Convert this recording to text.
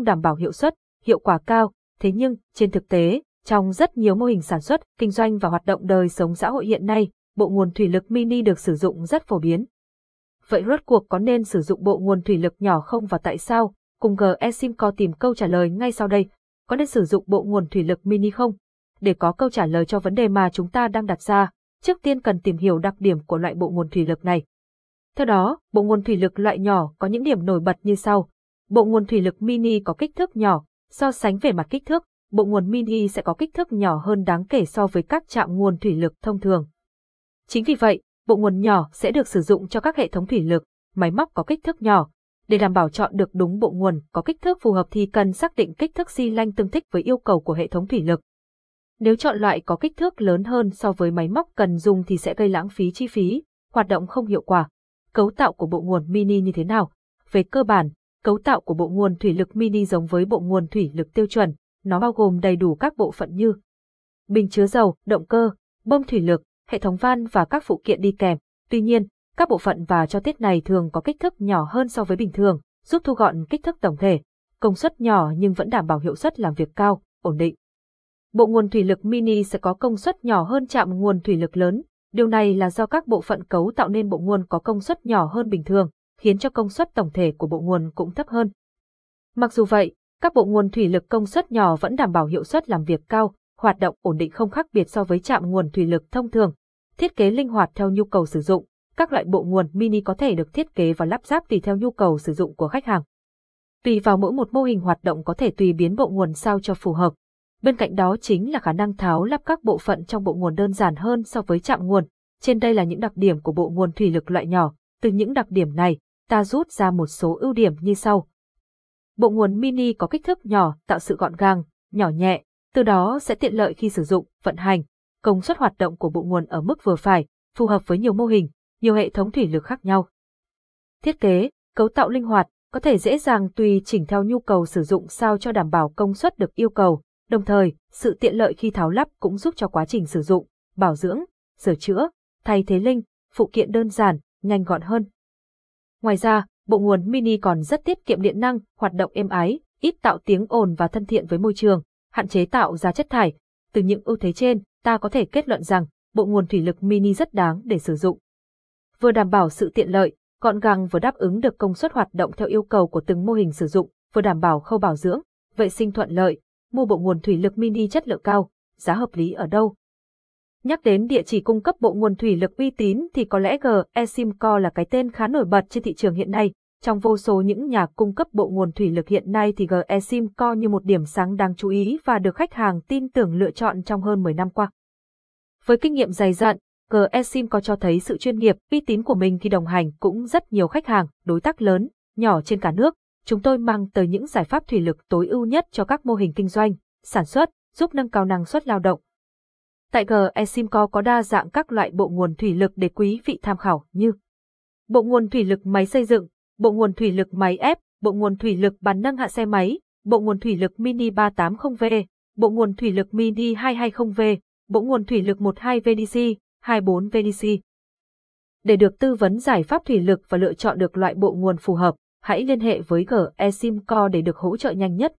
không đảm bảo hiệu suất, hiệu quả cao, thế nhưng, trên thực tế, trong rất nhiều mô hình sản xuất, kinh doanh và hoạt động đời sống xã hội hiện nay, bộ nguồn thủy lực mini được sử dụng rất phổ biến. Vậy rốt cuộc có nên sử dụng bộ nguồn thủy lực nhỏ không và tại sao? Cùng GESIMCO tìm câu trả lời ngay sau đây. Có nên sử dụng bộ nguồn thủy lực mini không? Để có câu trả lời cho vấn đề mà chúng ta đang đặt ra, trước tiên cần tìm hiểu đặc điểm của loại bộ nguồn thủy lực này. Theo đó, bộ nguồn thủy lực loại nhỏ có những điểm nổi bật như sau. Bộ nguồn thủy lực mini có kích thước nhỏ, so sánh về mặt kích thước, bộ nguồn mini sẽ có kích thước nhỏ hơn đáng kể so với các trạm nguồn thủy lực thông thường. Chính vì vậy, bộ nguồn nhỏ sẽ được sử dụng cho các hệ thống thủy lực, máy móc có kích thước nhỏ. Để đảm bảo chọn được đúng bộ nguồn có kích thước phù hợp thì cần xác định kích thước xi lanh tương thích với yêu cầu của hệ thống thủy lực. Nếu chọn loại có kích thước lớn hơn so với máy móc cần dùng thì sẽ gây lãng phí chi phí, hoạt động không hiệu quả. Cấu tạo của bộ nguồn mini như thế nào? Về cơ bản, cấu tạo của bộ nguồn thủy lực mini giống với bộ nguồn thủy lực tiêu chuẩn, nó bao gồm đầy đủ các bộ phận như bình chứa dầu, động cơ, bơm thủy lực, hệ thống van và các phụ kiện đi kèm. Tuy nhiên, các bộ phận và cho tiết này thường có kích thước nhỏ hơn so với bình thường, giúp thu gọn kích thước tổng thể, công suất nhỏ nhưng vẫn đảm bảo hiệu suất làm việc cao, ổn định. Bộ nguồn thủy lực mini sẽ có công suất nhỏ hơn chạm nguồn thủy lực lớn, điều này là do các bộ phận cấu tạo nên bộ nguồn có công suất nhỏ hơn bình thường, khiến cho công suất tổng thể của bộ nguồn cũng thấp hơn. Mặc dù vậy, các bộ nguồn thủy lực công suất nhỏ vẫn đảm bảo hiệu suất làm việc cao, hoạt động ổn định không khác biệt so với trạm nguồn thủy lực thông thường. Thiết kế linh hoạt theo nhu cầu sử dụng, các loại bộ nguồn mini có thể được thiết kế và lắp ráp tùy theo nhu cầu sử dụng của khách hàng. Tùy vào mỗi một mô hình hoạt động có thể tùy biến bộ nguồn sao cho phù hợp. Bên cạnh đó chính là khả năng tháo lắp các bộ phận trong bộ nguồn đơn giản hơn so với trạm nguồn. Trên đây là những đặc điểm của bộ nguồn thủy lực loại nhỏ. Từ những đặc điểm này, ta rút ra một số ưu điểm như sau. Bộ nguồn mini có kích thước nhỏ, tạo sự gọn gàng, nhỏ nhẹ, từ đó sẽ tiện lợi khi sử dụng, vận hành. Công suất hoạt động của bộ nguồn ở mức vừa phải, phù hợp với nhiều mô hình, nhiều hệ thống thủy lực khác nhau. Thiết kế, cấu tạo linh hoạt, có thể dễ dàng tùy chỉnh theo nhu cầu sử dụng sao cho đảm bảo công suất được yêu cầu, đồng thời, sự tiện lợi khi tháo lắp cũng giúp cho quá trình sử dụng, bảo dưỡng, sửa chữa, thay thế linh, phụ kiện đơn giản, nhanh gọn hơn. Ngoài ra, bộ nguồn mini còn rất tiết kiệm điện năng, hoạt động êm ái, ít tạo tiếng ồn và thân thiện với môi trường, hạn chế tạo ra chất thải. Từ những ưu thế trên, ta có thể kết luận rằng bộ nguồn thủy lực mini rất đáng để sử dụng. Vừa đảm bảo sự tiện lợi, gọn gàng vừa đáp ứng được công suất hoạt động theo yêu cầu của từng mô hình sử dụng, vừa đảm bảo khâu bảo dưỡng, vệ sinh thuận lợi, mua bộ nguồn thủy lực mini chất lượng cao, giá hợp lý ở đâu? Nhắc đến địa chỉ cung cấp bộ nguồn thủy lực uy tín thì có lẽ GE Simco là cái tên khá nổi bật trên thị trường hiện nay. Trong vô số những nhà cung cấp bộ nguồn thủy lực hiện nay thì GE Simco như một điểm sáng đáng chú ý và được khách hàng tin tưởng lựa chọn trong hơn 10 năm qua. Với kinh nghiệm dày dặn, GE Simco cho thấy sự chuyên nghiệp, uy tín của mình khi đồng hành cũng rất nhiều khách hàng, đối tác lớn, nhỏ trên cả nước. Chúng tôi mang tới những giải pháp thủy lực tối ưu nhất cho các mô hình kinh doanh, sản xuất, giúp nâng cao năng suất lao động, Tại GE Simco có đa dạng các loại bộ nguồn thủy lực để quý vị tham khảo như Bộ nguồn thủy lực máy xây dựng, bộ nguồn thủy lực máy ép, bộ nguồn thủy lực bán nâng hạ xe máy, bộ nguồn thủy lực mini 380V, bộ nguồn thủy lực mini 220V, bộ nguồn thủy lực 12VDC, 24VDC. Để được tư vấn giải pháp thủy lực và lựa chọn được loại bộ nguồn phù hợp, hãy liên hệ với GE Simco để được hỗ trợ nhanh nhất.